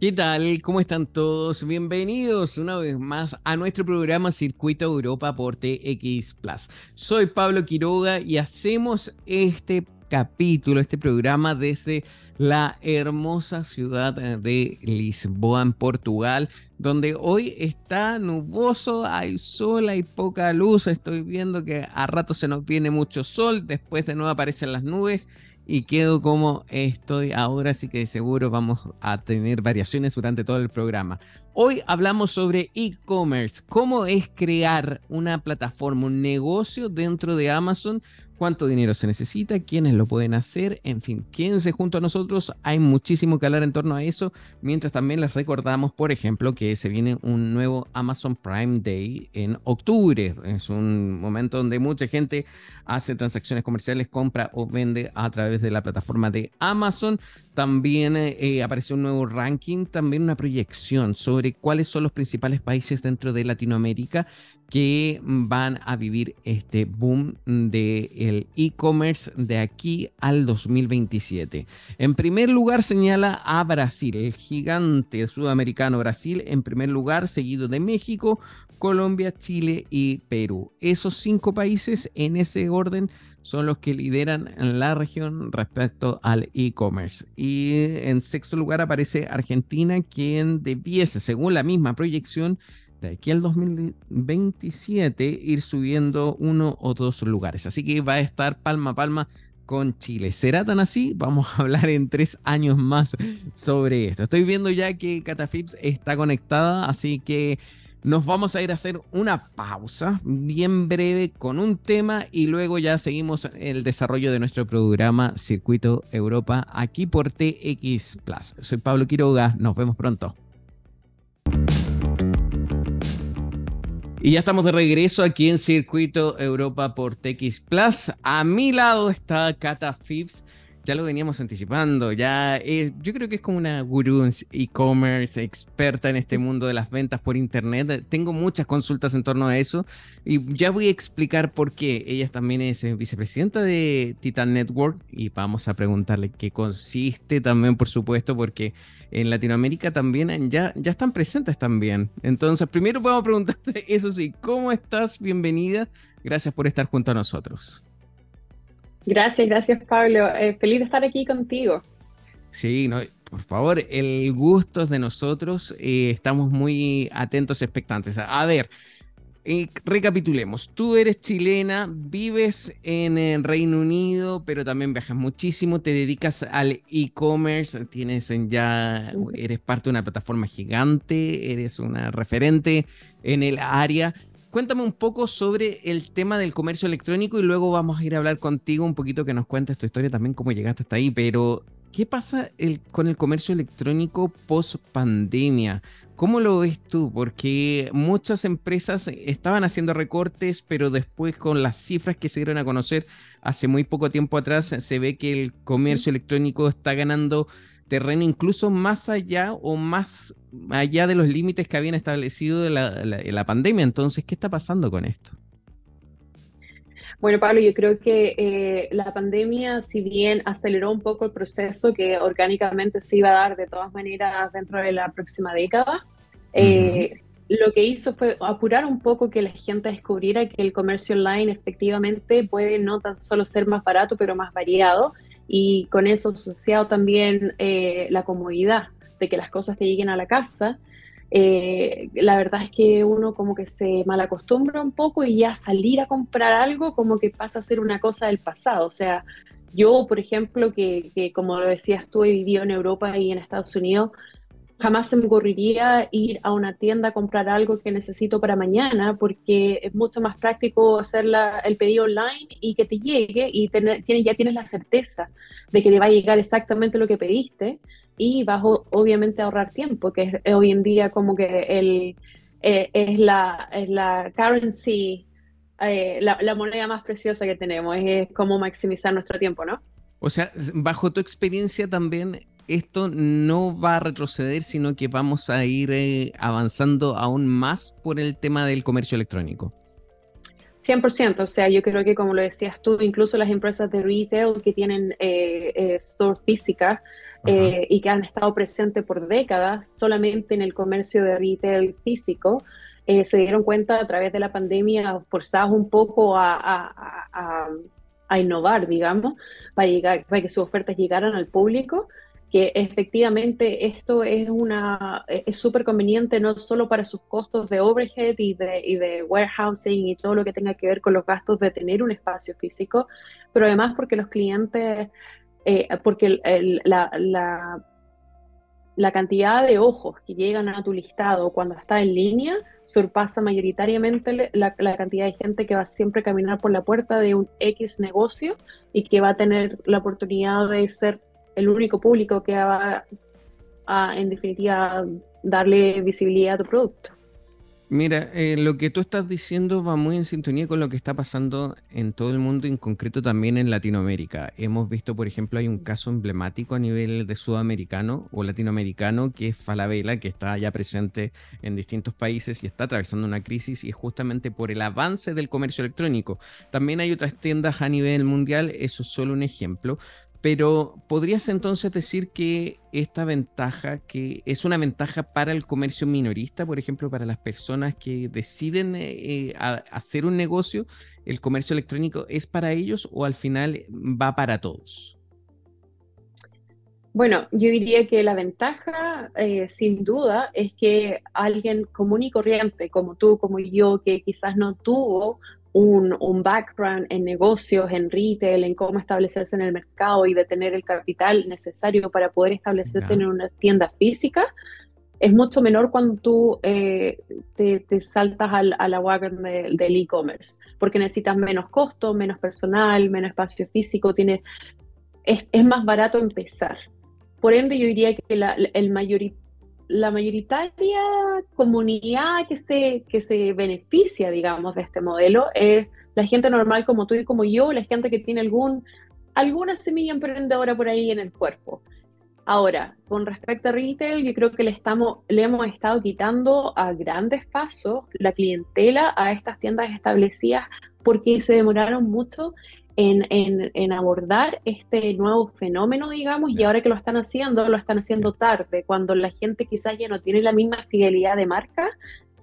¿Qué tal? ¿Cómo están todos? Bienvenidos una vez más a nuestro programa Circuito Europa por TX Plus. Soy Pablo Quiroga y hacemos este capítulo, este programa desde la hermosa ciudad de Lisboa, en Portugal, donde hoy está nuboso, hay sol, hay poca luz. Estoy viendo que a rato se nos viene mucho sol, después de nuevo aparecen las nubes y quedo como estoy ahora, así que seguro vamos a tener variaciones durante todo el programa. Hoy hablamos sobre e-commerce, cómo es crear una plataforma, un negocio dentro de Amazon cuánto dinero se necesita, quiénes lo pueden hacer, en fin, quédense junto a nosotros, hay muchísimo que hablar en torno a eso, mientras también les recordamos, por ejemplo, que se viene un nuevo Amazon Prime Day en octubre, es un momento donde mucha gente hace transacciones comerciales, compra o vende a través de la plataforma de Amazon, también eh, apareció un nuevo ranking, también una proyección sobre cuáles son los principales países dentro de Latinoamérica que van a vivir este boom del e-commerce de aquí al 2027. En primer lugar señala a Brasil, el gigante sudamericano Brasil en primer lugar, seguido de México, Colombia, Chile y Perú. Esos cinco países en ese orden son los que lideran la región respecto al e-commerce. Y en sexto lugar aparece Argentina, quien debiese, según la misma proyección, de aquí al 2027 ir subiendo uno o dos lugares. Así que va a estar palma a palma con Chile. ¿Será tan así? Vamos a hablar en tres años más sobre esto. Estoy viendo ya que Catafips está conectada, así que nos vamos a ir a hacer una pausa bien breve con un tema y luego ya seguimos el desarrollo de nuestro programa Circuito Europa aquí por TX Plus. Soy Pablo Quiroga, nos vemos pronto. Y ya estamos de regreso aquí en Circuito Europa por TX Plus. A mi lado está Cata Phipps. Ya lo veníamos anticipando, ya yo creo que es como una gurú e-commerce, experta en este mundo de las ventas por internet. Tengo muchas consultas en torno a eso y ya voy a explicar por qué. Ella también es eh, vicepresidenta de Titan Network y vamos a preguntarle qué consiste también, por supuesto, porque en Latinoamérica también ya, ya están presentes también. Entonces, primero vamos a preguntarte, eso sí, ¿cómo estás? Bienvenida. Gracias por estar junto a nosotros. Gracias, gracias Pablo. Eh, feliz de estar aquí contigo. Sí, no, por favor, el gusto es de nosotros. Eh, estamos muy atentos, expectantes. A ver, recapitulemos, tú eres chilena, vives en el Reino Unido, pero también viajas muchísimo, te dedicas al e-commerce, tienes ya, eres parte de una plataforma gigante, eres una referente en el área. Cuéntame un poco sobre el tema del comercio electrónico y luego vamos a ir a hablar contigo un poquito que nos cuentes tu historia también, cómo llegaste hasta ahí, pero ¿qué pasa con el comercio electrónico post pandemia? ¿Cómo lo ves tú? Porque muchas empresas estaban haciendo recortes, pero después con las cifras que se dieron a conocer hace muy poco tiempo atrás, se ve que el comercio electrónico está ganando terreno incluso más allá o más allá de los límites que habían establecido de la, pandemia. Entonces, ¿qué está pasando con esto? Bueno, Pablo, yo creo que eh, la pandemia, si bien aceleró un poco el proceso que orgánicamente se iba a dar de todas maneras dentro de la próxima década, eh, lo que hizo fue apurar un poco que la gente descubriera que el comercio online efectivamente puede no tan solo ser más barato, pero más variado, y con eso asociado también eh, la comodidad de que las cosas te lleguen a la casa. Eh, la verdad es que uno como que se malacostumbra un poco y ya salir a comprar algo como que pasa a ser una cosa del pasado. O sea, yo, por ejemplo, que, que como lo decías tú, he vivido en Europa y en Estados Unidos, jamás se me ocurriría ir a una tienda a comprar algo que necesito para mañana porque es mucho más práctico hacer el pedido online y que te llegue y ya tienes la certeza de que te va a llegar exactamente lo que pediste y vas obviamente a ahorrar tiempo, que es, hoy en día como que el, eh, es, la, es la currency, eh, la, moneda más preciosa que tenemos, es, cómo maximizar nuestro tiempo, ¿no? O sea, bajo tu experiencia también, esto no va a retroceder, sino que vamos a ir eh, avanzando aún más por el tema del comercio electrónico. 100%, o sea, yo creo que como lo decías tú, incluso las empresas de retail que tienen eh, store física, eh, y que han estado presentes por décadas solamente en el comercio de retail físico, eh, se dieron cuenta a través de la pandemia, forzados un poco a, innovar, digamos, para, llegar, para que sus ofertas llegaran al público que efectivamente esto es una es súper conveniente no solo para sus costos de overhead y de, y de warehousing y todo lo que tenga que ver con los gastos de tener un espacio físico, pero además porque los clientes, eh, porque la, la, la, cantidad de ojos que llegan a tu listado cuando está en línea surpasa mayoritariamente la, la cantidad de gente que va siempre a caminar por la puerta de un X negocio y que va a tener la oportunidad de ser el único público que va a, en definitiva, darle visibilidad a tu producto. Mira, eh, lo que tú estás diciendo va muy en sintonía con lo que está pasando en todo el mundo, en concreto también en Latinoamérica. Hemos visto, por ejemplo, hay un caso emblemático a nivel de sudamericano o latinoamericano, que es Falabella, que está ya presente en distintos países y está atravesando una crisis y es justamente por el avance del comercio electrónico. También hay otras tiendas a nivel mundial, eso es solo un ejemplo, pero ¿podrías entonces decir que esta ventaja, que es una ventaja para el comercio minorista, por ejemplo, para las personas que deciden eh, eh, hacer un negocio, el comercio electrónico es para ellos o al final va para todos? Bueno, yo diría que la ventaja, eh, sin duda, es que alguien común y corriente, como tú, como yo, que quizás no tuvo un, background en negocios, en retail, en cómo establecerse en el mercado y de tener el capital necesario para poder establecerte en una tienda física, es mucho menor cuando tú eh, te, saltas al, a la wagon del e-commerce, porque necesitas menos costo, menos personal, menos espacio físico, tiene, es, más barato empezar. Por ende, yo diría que la, el mayoritario la mayoritaria comunidad que se, que se beneficia, digamos, de este modelo es la gente normal como tú y como yo, la gente que tiene algún, alguna semilla emprendedora por ahí en el cuerpo. Ahora, con respecto a retail, yo creo que le, estamos, le hemos estado quitando a grandes pasos la clientela a estas tiendas establecidas porque se demoraron mucho en, abordar este nuevo fenómeno, digamos, y ahora que lo están haciendo, lo están haciendo tarde, cuando la gente quizás ya no tiene la misma fidelidad de marca,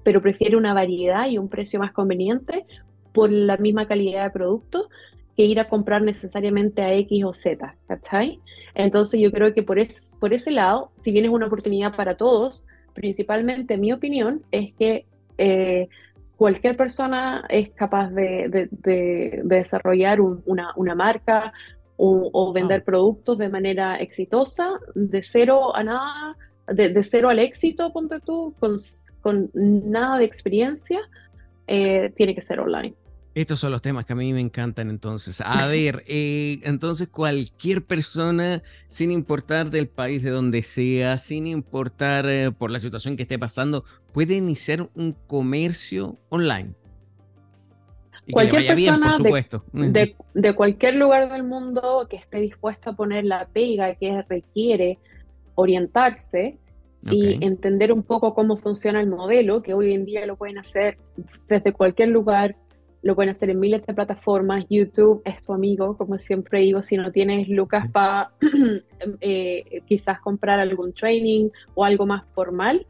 pero prefiere una variedad y un precio más conveniente por la misma calidad de producto que ir a comprar necesariamente a X o Z, ¿cachai? Entonces yo creo que por ese, por ese lado, si bien es una oportunidad para todos, principalmente mi opinión es que eh, cualquier persona es capaz de, desarrollar una, marca o, vender ah. productos de manera exitosa, de cero a nada, de, cero al éxito, ponte tú, con, nada de experiencia, eh, tiene que ser online. Estos son los temas que a mí me encantan entonces. A ver, eh, entonces cualquier persona, sin importar del país de donde sea, sin importar eh, por la situación que esté pasando, puede iniciar un comercio online. cualquier persona por supuesto. De, de, cualquier lugar del mundo que esté dispuesta a poner la pega que requiere orientarse y entender un poco cómo funciona el modelo, que hoy en día lo pueden hacer desde cualquier lugar, lo pueden hacer en miles de plataformas. YouTube es tu amigo, como siempre digo, si no tienes lucas para eh, quizás comprar algún training o algo más formal.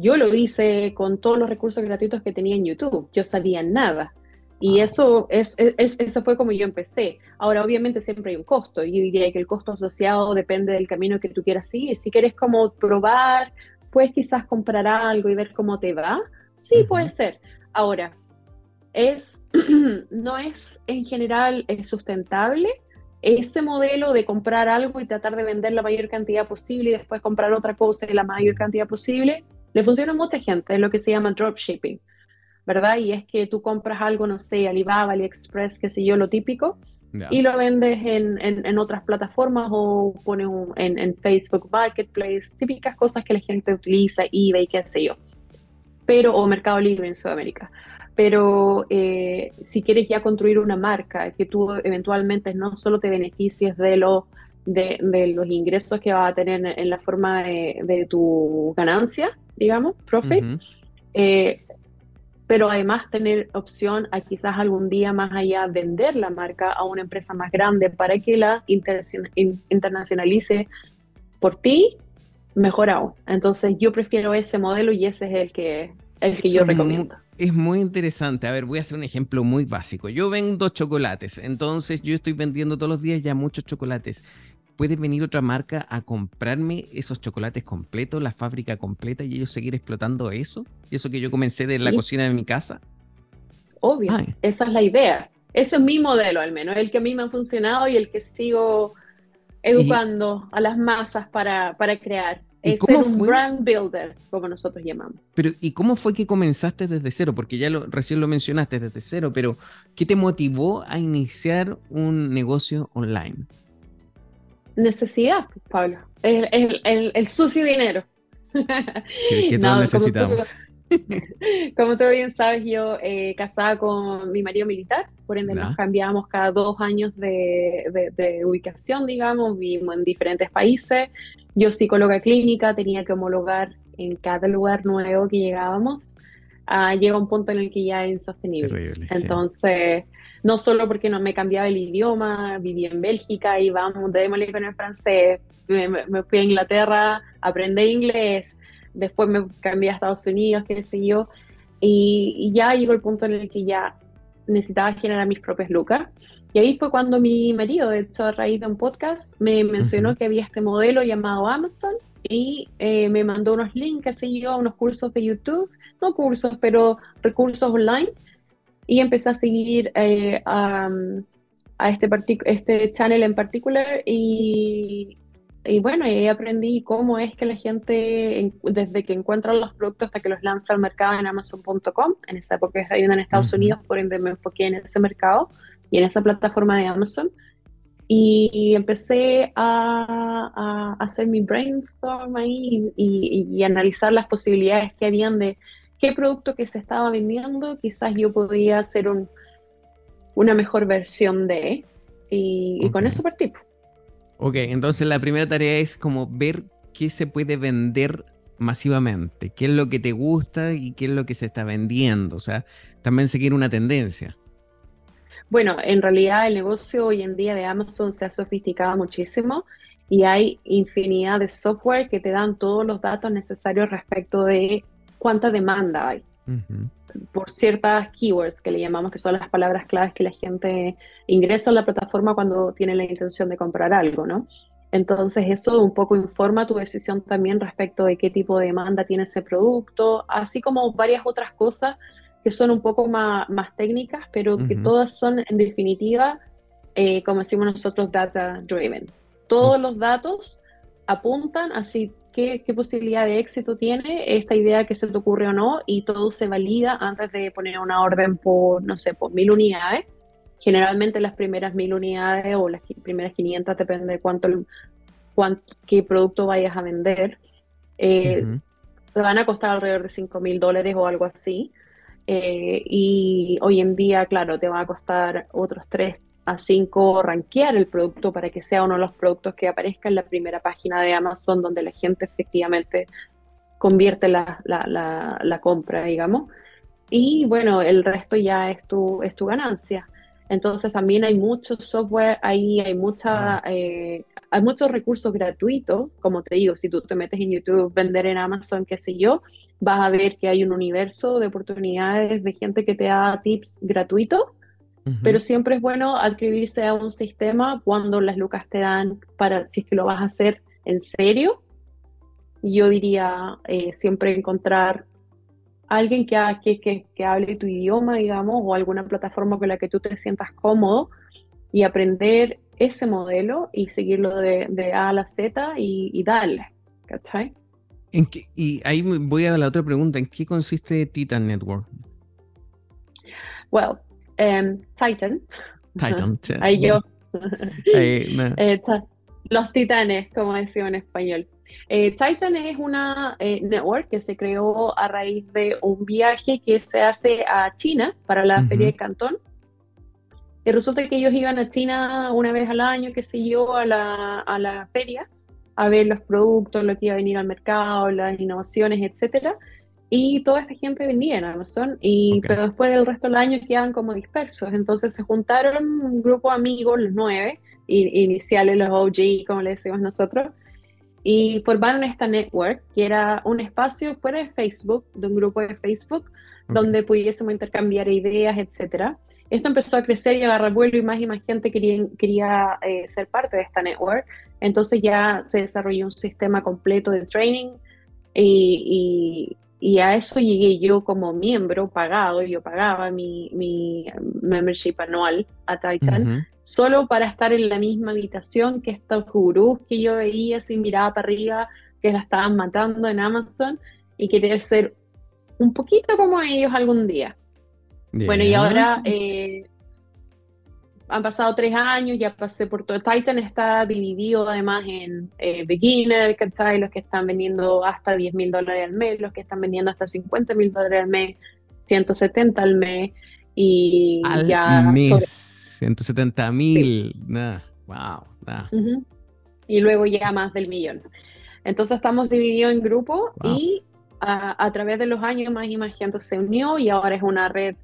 Yo lo hice con todos los recursos gratuitos que tenía en YouTube. Yo sabía nada. Y ah. eso, es, eso fue como yo empecé. Ahora, obviamente, siempre hay un costo. Yo diría que el costo asociado depende del camino que tú quieras seguir. Si quieres como probar, puedes quizás comprar algo y ver cómo te va. Sí, puede ser. Ahora, es, no es en general sustentable ese modelo de comprar algo y tratar de vender la mayor cantidad posible y después comprar otra cosa en la mayor cantidad posible, le funciona a mucha gente, es lo que se llama dropshipping, ¿verdad? Y es que tú compras algo, no sé, Alibaba, AliExpress, qué sé yo, lo típico, y lo vendes en, en, otras plataformas o pones en, en, Facebook Marketplace, típicas cosas que la gente utiliza, eBay, qué sé yo, pero o Mercado Libre en Sudamérica pero eh, si quieres ya construir una marca que tú eventualmente no solo te beneficies de, lo, de, los ingresos que vas a tener en, la forma de, tu ganancia, digamos, profit, eh, pero además tener opción a quizás algún día más allá vender la marca a una empresa más grande para que la internacionalice por ti, mejor aún. Entonces yo prefiero ese modelo y ese es el que, el que yo recomiendo. es muy interesante. A ver, voy a hacer un ejemplo muy básico. Yo vendo chocolates, entonces yo estoy vendiendo todos los días ya muchos chocolates. ¿Puede venir otra marca a comprarme esos chocolates completos, la fábrica completa y ellos seguir explotando eso? ¿Y eso que yo comencé de la cocina de mi casa? Obvio, esa es la idea. Ese es mi modelo al menos, el que a mí me ha funcionado y el que sigo educando a las masas para, para crear. es ser un brand builder, como nosotros llamamos. Pero, ¿y cómo fue que comenzaste desde cero? Porque ya lo, recién lo mencionaste desde cero, pero ¿qué te motivó a iniciar un negocio online? Necesidad, Pablo. El, el, el, sucio dinero. Que, todos necesitamos. Como tú bien sabes, yo eh, casada con mi marido militar, por ende nos cambiamos cada dos años de, ubicación, digamos, vivimos en diferentes países. Yo psicóloga clínica, tenía que homologar en cada lugar nuevo que llegábamos. Ah, llega un punto en el que ya es insostenible. Entonces, no solo porque no me cambiaba el idioma, viví en Bélgica y vamos, démosle con el francés, me, me fui a Inglaterra, aprendí inglés, después me cambié a Estados Unidos, qué sé yo, y, ya llegó el punto en el que ya necesitaba generar mis propias lucas. Y ahí fue cuando mi marido, de hecho, a raíz de un podcast, me mencionó que había este modelo llamado Amazon y eh, me mandó unos links, qué sé yo, unos cursos de YouTube, no cursos, pero recursos online. Y empecé a seguir eh, a, a, este, este channel en particular y, y bueno, ahí aprendí cómo es que la gente, desde que encuentra los productos hasta que los lanza al mercado en Amazon.com, en esa época hay una en Estados Unidos, por ende me enfoqué en ese mercado y en esa plataforma de Amazon. Y, empecé a, hacer mi brainstorm ahí y, y, analizar las posibilidades que habían de qué producto que se estaba vendiendo, quizás yo podía hacer un, una mejor versión de, y, con eso partí. Ok, entonces la primera tarea es como ver qué se puede vender masivamente, qué es lo que te gusta y qué es lo que se está vendiendo, o sea, también seguir una tendencia. Bueno, en realidad el negocio hoy en día de Amazon se ha sofisticado muchísimo y hay infinidad de software que te dan todos los datos necesarios respecto de cuánta demanda hay por ciertas keywords que le llamamos que son las palabras claves que la gente ingresa a la plataforma cuando tiene la intención de comprar algo, ¿no? Entonces eso un poco informa tu decisión también respecto de qué tipo de demanda tiene ese producto, así como varias otras cosas que son un poco más, más técnicas, pero que todas son en definitiva, eh, como decimos nosotros, data driven. Todos los datos apuntan así qué, posibilidad de éxito tiene esta idea que se te ocurre o no y todo se valida antes de poner una orden por, no sé, por mil unidades. Generalmente las primeras mil unidades o las primeras 500, depende de cuánto, cuánto qué producto vayas a vender, eh, te van a costar alrededor de 5 mil dólares o algo así. Eh, y hoy en día, claro, te va a costar otros 3, a 5 rankear el producto para que sea uno de los productos que aparezca en la primera página de Amazon donde la gente efectivamente convierte la, la, compra, digamos. Y bueno, el resto ya es tu, es tu ganancia. Entonces también hay mucho software ahí, hay, mucha, eh, hay muchos recursos gratuitos, como te digo, si tú te metes en YouTube, vender en Amazon, qué sé yo, vas a ver que hay un universo de oportunidades de gente que te da tips gratuitos pero siempre es bueno adscribirse a un sistema cuando las lucas te dan para, si es que lo vas a hacer en serio, yo diría eh, siempre encontrar alguien que, que, que, hable tu idioma, digamos, o alguna plataforma con la que tú te sientas cómodo y aprender ese modelo y seguirlo de, de A a la Z y, darle, ¿cachai? ¿En y ahí voy a la otra pregunta, ¿en qué consiste Titan Network? Well, Em, Titan. Titan. Ahí yo. Eh, los titanes, como decía en español. Eh, Titan es una eh, network que se creó a raíz de un viaje que se hace a China para la Feria de Cantón. Y resulta que ellos iban a China una vez al año, que sé yo, a la, a la feria, a ver los productos, lo que iba a venir al mercado, las innovaciones, etcétera y toda esta gente vendía en Amazon, y, pero después del resto del año quedaban como dispersos. Entonces se juntaron un grupo de amigos, los nueve, iniciales, los OG, como le decimos nosotros, y formaron esta network, que era un espacio fuera de Facebook, de un grupo de Facebook, donde pudiésemos intercambiar ideas, etcétera. Esto empezó a crecer y a agarrar vuelo y más y más gente quería, quería eh, ser parte de esta network. Entonces ya se desarrolló un sistema completo de training y, y, a eso llegué yo como miembro pagado. Yo pagaba mi, mi membership anual a Titan solo para estar en la misma habitación que estos gurús que yo veía así miraba para arriba, que la estaban matando en Amazon y querer ser un poquito como ellos algún día. Bueno, y ahora eh, han pasado tres años, ya pasé por todo. Titan está dividido además en eh, beginner, ¿cachai? Los que están vendiendo hasta 10 mil dólares al mes, los que están vendiendo hasta 50 mil dólares al mes, 170 al mes. Y al ya mes, 170 mil, wow. Y luego ya más del millón. Entonces estamos divididos en grupos y a, través de los años más y más gente se unió y ahora es una red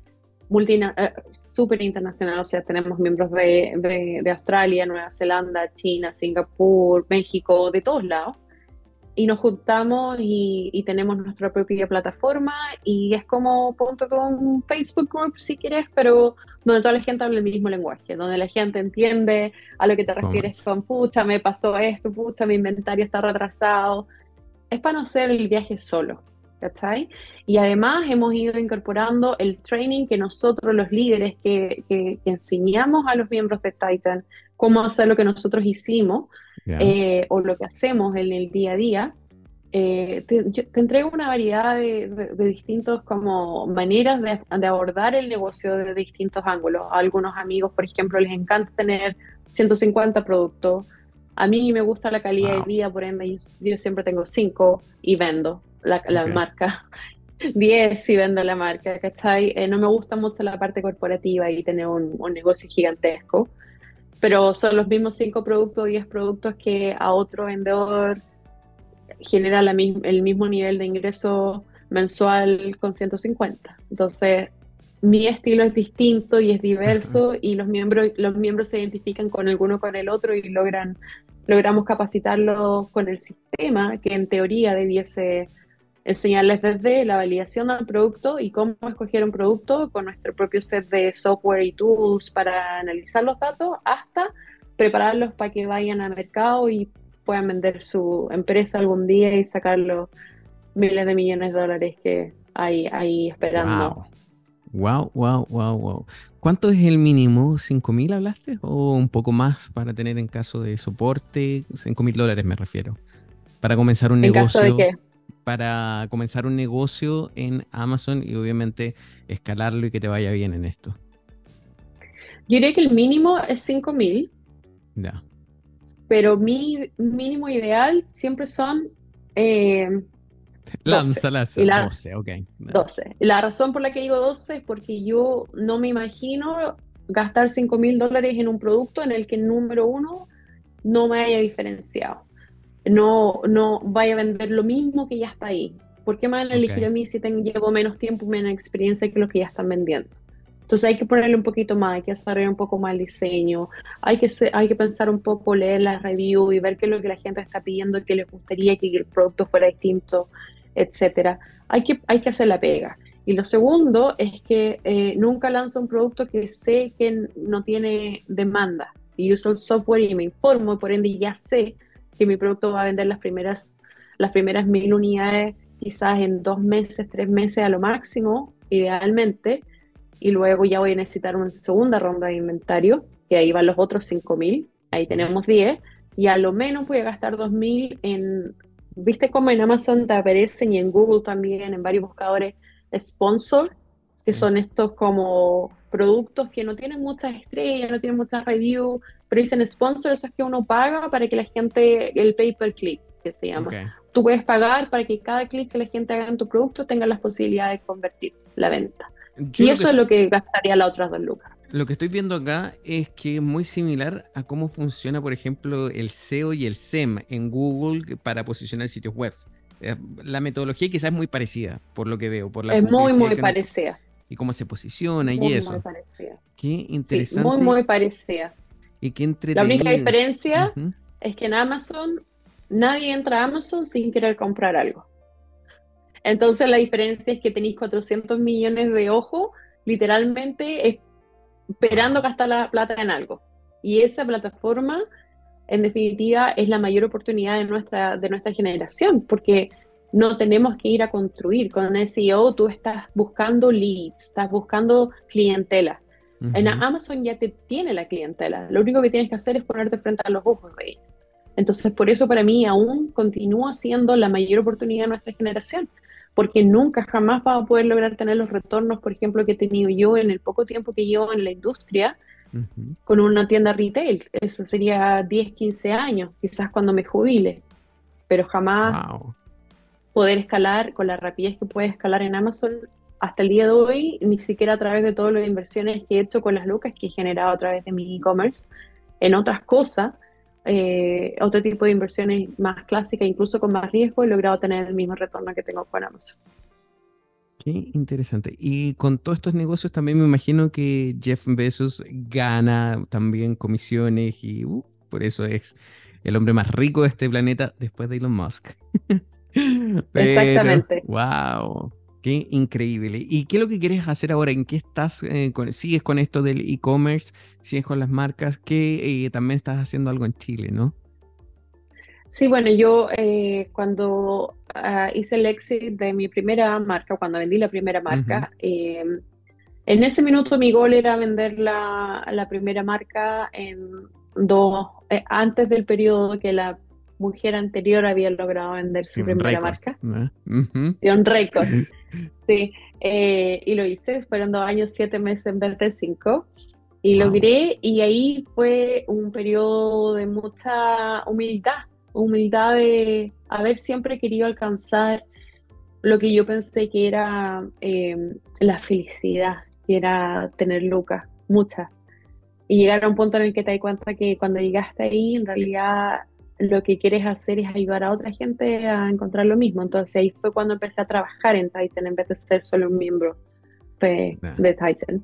súper internacional, o sea, tenemos miembros de, de, Australia, Nueva Zelanda, China, Singapur, México, de todos lados. Y nos juntamos y, tenemos nuestra propia plataforma y es como punto con Facebook Group si quieres, pero donde toda la gente habla el mismo lenguaje, donde la gente entiende a lo que te refieres con, pucha, me pasó esto, pucha, mi inventario está retrasado. Es para no hacer el viaje solo. ¿Cachai? Y además hemos ido incorporando el training que nosotros los líderes que, que, enseñamos a los miembros de Titan, cómo hacer lo que nosotros hicimos eh, o lo que hacemos en el día a día. Eh, te, te, entrego una variedad de, de, distintos como maneras de, de, abordar el negocio de distintos ángulos. A algunos amigos, por ejemplo, les encanta tener 150 productos. A mí me gusta la calidad de vida, por ende yo, yo siempre tengo 5 y vendo la, marca. 10 si vendo la marca, ¿cachai? Eh, no me gusta mucho la parte corporativa y tener un, negocio gigantesco, pero son los mismos 5 productos, 10 productos que a otro vendedor genera la, el mismo nivel de ingreso mensual con 150. Entonces, mi estilo es distinto y es diverso y los miembros, los miembros se identifican con el uno con el otro y logran, logramos capacitarlos con el sistema que en teoría debiese enseñarles desde la validación del producto y cómo escoger un producto con nuestro propio set de software y tools para analizar los datos hasta prepararlos para que vayan al mercado y puedan vender su empresa algún día y sacar los miles de millones de dólares que hay ahí esperando. Wow, wow, wow, wow. ¿Cuánto es el mínimo? ¿5 mil hablaste? ¿O un poco más para tener en caso de soporte? 5 mil dólares me refiero. Para comenzar un negocio. ¿En caso de qué? Para comenzar un negocio en Amazon y obviamente escalarlo y que te vaya bien en esto? Yo diría que el mínimo es 5 mil. Ya. Pero mi mínimo ideal siempre son. Eh, Lánzalas. 12, ok. 12. La razón por la que digo 12 es porque yo no me imagino gastar 5 mil dólares en un producto en el que, número uno, no me haya diferenciado no, no vaya a vender lo mismo que ya está ahí. ¿Por qué me van a elegir a mí si tengo, llevo menos tiempo, menos experiencia que los que ya están vendiendo? Entonces hay que ponerle un poquito más, hay que desarrollar un poco más el diseño, hay que, hay que pensar un poco, leer las reviews y ver qué es lo que la gente está pidiendo, qué les gustaría que el producto fuera distinto, etcétera. Hay que, hay que hacer la pega. Y lo segundo es que eh, nunca lanzo un producto que sé que no tiene demanda. Y uso el software y me informo, por ende ya sé que mi producto va a vender las primeras, las primeras mil unidades quizás en dos meses, tres meses a lo máximo, idealmente, y luego ya voy a necesitar una segunda ronda de inventario, que ahí van los otros cinco mil, ahí tenemos 10, y a lo menos voy a gastar dos mil en, viste cómo en Amazon te aparecen y en Google también, en varios buscadores, sponsor, que son estos como productos que no tienen muchas estrellas, no tienen muchas reviews, pero dicen sponsor, eso es que uno paga para que la gente, el pay per click, que se llama. Tú puedes pagar para que cada clic que la gente haga en tu producto tenga las posibilidades de convertir la venta. y eso es lo que gastaría las otras dos lucas. Lo que estoy viendo acá es que es muy similar a cómo funciona, por ejemplo, el SEO y el SEM en Google para posicionar sitios web. Eh, la metodología quizás es muy parecida, por lo que veo. Por la es muy, muy parecida. Y cómo se posiciona y eso. Muy parecida. Qué interesante. muy, muy parecida. Y qué La única diferencia es que en Amazon nadie entra a Amazon sin querer comprar algo. Entonces la diferencia es que tenéis 400 millones de ojos literalmente esperando gastar la plata en algo. Y esa plataforma, en definitiva, es la mayor oportunidad de nuestra, de nuestra generación, porque no tenemos que ir a construir. Con SEO tú estás buscando leads, estás buscando clientela. En Amazon ya te tiene la clientela. Lo único que tienes que hacer es ponerte frente a los ojos de ella. Entonces, por eso para mí aún continúa siendo la mayor oportunidad de nuestra generación, porque nunca jamás va a poder lograr tener los retornos, por ejemplo, que he tenido yo en el poco tiempo que llevo en la industria con una tienda retail. Eso sería 10, 15 años, quizás cuando me jubile, pero jamás poder escalar con la rapidez que puede escalar en Amazon hasta el día de hoy, ni siquiera a través de todas las inversiones que he hecho con las lucas que he generado a través de mi e-commerce en otras cosas, eh, otro tipo de inversiones más clásicas, incluso con más riesgo, he logrado tener el mismo retorno que tengo con Amazon. Qué interesante. Y con todos estos negocios también me imagino que Jeff Bezos gana también comisiones y uh, por eso es el hombre más rico de este planeta después de Elon Musk. Exactamente. Wow. Qué increíble. ¿Y qué es lo que quieres hacer ahora? ¿En qué estás? Eh, ¿Sigues con esto del e-commerce? ¿Sigues con las marcas? Que eh, también estás haciendo algo en Chile, ¿no? Sí, bueno, yo eh, cuando ah, hice el exit de mi primera marca, cuando vendí la primera marca, em, en ese minuto mi gol era vender la, la primera marca en dos, antes del periodo que la mujer anterior había logrado vender su primera marca. De un récord. sí, eh, y lo hice, fueron dos años, siete meses en vez de cinco. Y lo logré, y ahí fue un periodo de mucha humildad, humildad de haber siempre querido alcanzar lo que yo pensé que era em, la felicidad, que era tener lucas, muchas. Y llegar a un punto en el que te das cuenta que cuando llegaste ahí, en realidad lo que quieres hacer es ayudar a otra gente a encontrar lo mismo. Entonces ahí fue cuando empecé a trabajar en Titan en vez de ser solo un miembro de, Titan.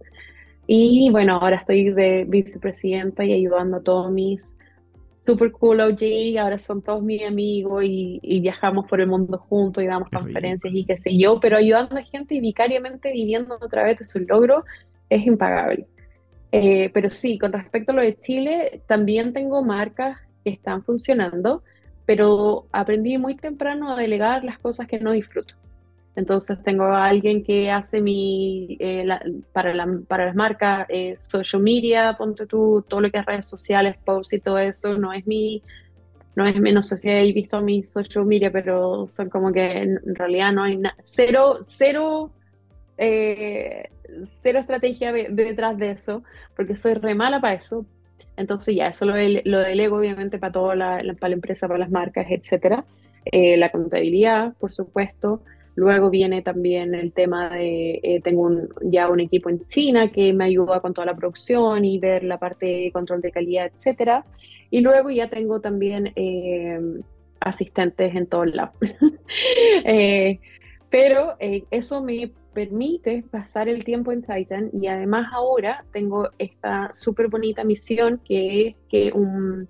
Y bueno, ahora estoy de vicepresidenta y ayudando a todos mis super cool OG, ahora son todos mis amigos y, viajamos por el mundo juntos y damos conferencias y qué sé yo, pero ayudando a gente y vicariamente viviendo a través de sus logros es impagable. Eh, pero sí, con respecto a lo de Chile, también tengo marcas que están funcionando, pero aprendí muy temprano a delegar las cosas que no disfruto. Entonces tengo a alguien que hace mi, eh, para, la, para las marcas, eh, social media, ponte tú, todo lo que es redes sociales, posts y todo eso, no es mi, no es no sé si habéis visto mi social media, pero son como que en, realidad no hay nada, cero, cero, eh, cero estrategia detrás de eso, porque soy re mala para eso, entonces ya, eso lo, lo delego obviamente para toda la, para la empresa, para las marcas, etcétera. Eh, la contabilidad, por supuesto. Luego viene también el tema de, eh, tengo ya un equipo en China que me ayuda con toda la producción y ver la parte de control de calidad, etcétera. Y luego ya tengo también eh, asistentes en todos lados. pero eso me permite pasar el tiempo en Titan y además ahora tengo esta súper bonita misión que es que un,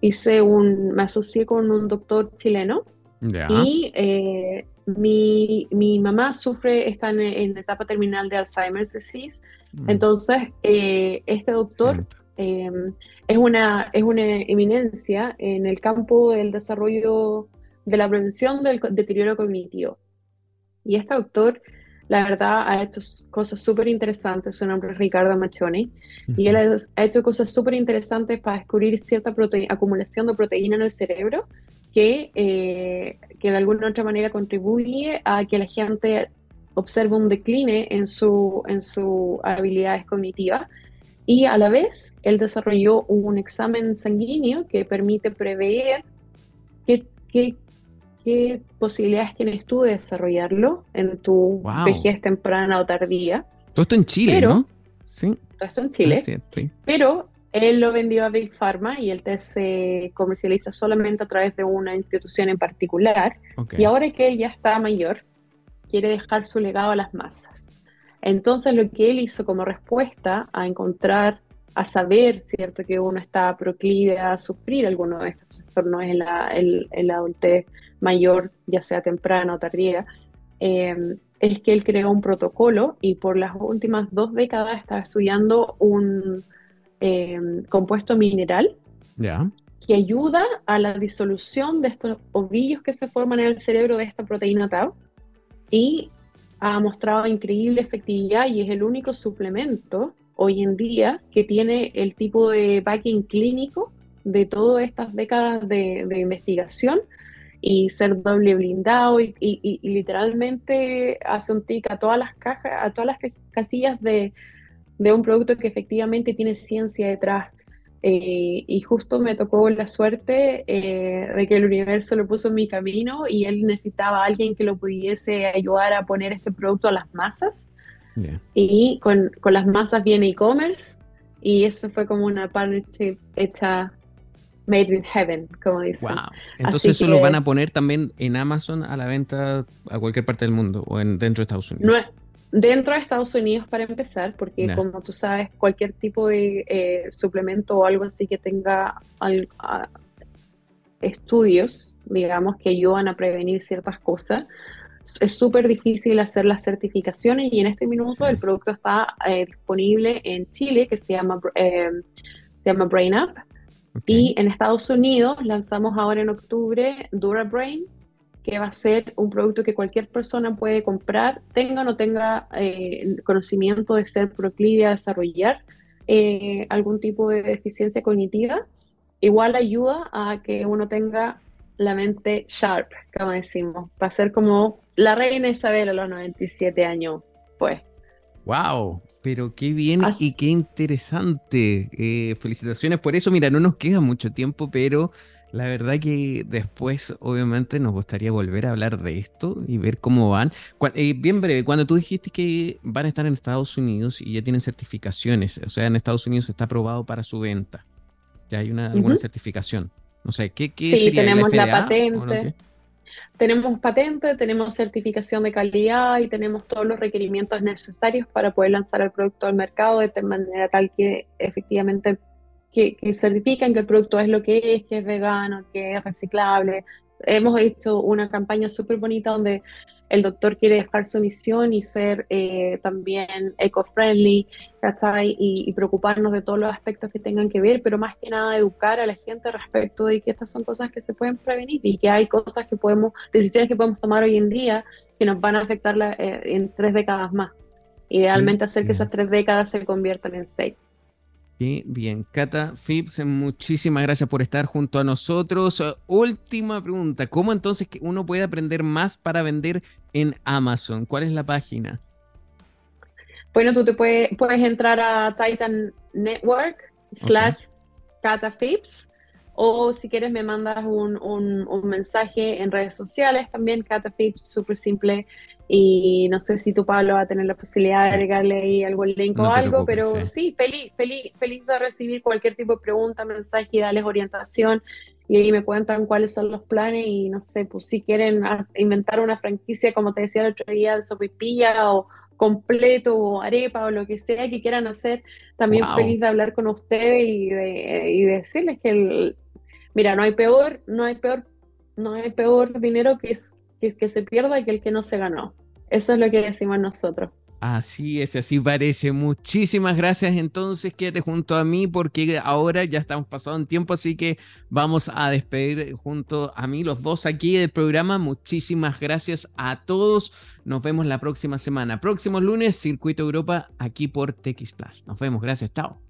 hice un, me asocié con un doctor chileno y eh, mi, mi, mamá sufre, está en, etapa terminal de Alzheimer's disease, mm. entonces eh, este doctor em, es, una, es una eminencia en el campo del desarrollo de la prevención del deterioro cognitivo. Y este doctor la verdad ha hecho cosas súper interesantes, su nombre es Ricardo Machoni, y él ha hecho cosas súper interesantes para descubrir cierta acumulación de proteína en el cerebro que, eh, que de alguna u otra manera contribuye a que la gente observe un decline en su, en sus habilidades cognitivas. Y a la vez, él desarrolló un examen sanguíneo que permite prever qué, qué qué posibilidades tienes tú de desarrollarlo en tu vejez temprana o tardía. Todo esto en Chile, ¿no? Sí. Todo esto en Chile. Pero él lo vendió a Big Pharma y el test se comercializa solamente a través de una institución en particular. Y ahora que él ya está mayor, quiere dejar su legado a las masas. Entonces lo que él hizo como respuesta a encontrar a saber, ¿cierto?, que uno está proclive a sufrir alguno de estos trastornos en la, en, adultez mayor, ya sea temprana o tardía, em, es que él creó un protocolo y por las últimas dos décadas estaba estudiando un em, compuesto mineral que ayuda a la disolución de estos ovillos que se forman en el cerebro de esta proteína tau y ha mostrado increíble efectividad y es el único suplemento hoy en día que tiene el tipo de backing clínico de todas estas décadas de, investigación y ser doble blindado y, literalmente hace un tic a todas las cajas, a todas las casillas de, un producto que efectivamente tiene ciencia detrás. Eh, y justo me tocó la suerte eh, de que el universo lo puso en mi camino y él necesitaba a alguien que lo pudiese ayudar a poner este producto a las masas. Y con, con, las masas viene e-commerce y eso fue como una partnership hecha made in heaven, como dicen. Wow. Entonces eso lo van a poner también en Amazon a la venta a cualquier parte del mundo o en, dentro de Estados Unidos. No, dentro de Estados Unidos para empezar, porque como tú sabes, cualquier tipo de eh, suplemento o algo así que tenga estudios, digamos, que ayudan a prevenir ciertas cosas, es súper difícil hacer las certificaciones y en este minuto el producto está eh, disponible en Chile, que se llama, eh, se llama Brain Up. Y en Estados Unidos lanzamos ahora en octubre DuraBrain, que va a ser un producto que cualquier persona puede comprar, tenga o no tenga eh, conocimiento de ser proclive a desarrollar algún tipo de deficiencia cognitiva. Igual ayuda a que uno tenga la mente sharp, como decimos, para ser como la reina Isabel a los 97 años, pues. ¡Wow! Pero qué bien y qué interesante. Eh, felicitaciones por eso. Mira, no nos queda mucho tiempo, pero la verdad que después, obviamente, nos gustaría volver a hablar de esto y ver cómo van. Eh, bien breve, cuando tú dijiste que van a estar en Estados Unidos y ya tienen certificaciones, o sea, en Estados Unidos está aprobado para su venta. Ya hay una alguna certificación. No sé, ¿qué, qué sí, tenemos la patente. Tenemos patente, tenemos certificación de calidad y tenemos todos los requerimientos necesarios para poder lanzar el producto al mercado de manera tal que efectivamente que, que certifican que el producto es lo que es, que es vegano, que es reciclable. Hemos hecho una campaña súper bonita donde el doctor quiere dejar su misión y ser eh, también eco-friendly, Y, y, preocuparnos de todos los aspectos que tengan que ver, pero más que nada educar a la gente respecto de que estas son cosas que se pueden prevenir y que hay cosas que podemos, decisiones que podemos tomar hoy en día que nos van a afectar eh, en tres décadas más. Idealmente hacer que esas tres décadas se conviertan en seis bien, Cata Phipps, muchísimas gracias por estar junto a nosotros. Última pregunta, ¿cómo entonces uno puede aprender más para vender en Amazon? ¿Cuál es la página? Bueno, tú te puedes, puedes entrar a Titan Network slash Cata Phipps o si quieres me mandas un, un, mensaje en redes sociales también, Cata Phipps, súper simple y no sé si tu Pablo va a tener la posibilidad de agregarle ahí algún link o algo, pero sí. feliz, feliz, feliz de recibir cualquier tipo de pregunta, mensaje y darles orientación. Y ahí me cuentan cuáles son los planes y no sé, pues si quieren inventar una franquicia, como te decía el otro día, de sopipilla o completo o arepa o lo que sea que quieran hacer, también feliz de hablar con ustedes y de, y decirles que, el, mira, no hay peor, no hay peor, no hay peor dinero que es que, que se pierda que el que no se ganó. Eso es lo que decimos nosotros. Así es, así parece. Muchísimas gracias. Entonces, quédate junto a mí porque ahora ya estamos pasando en tiempo, así que vamos a despedir junto a mí los dos aquí del programa. Muchísimas gracias a todos. Nos vemos la próxima semana. Próximo lunes, Circuito Europa, aquí por TX Plus. Nos vemos. Gracias. Chao.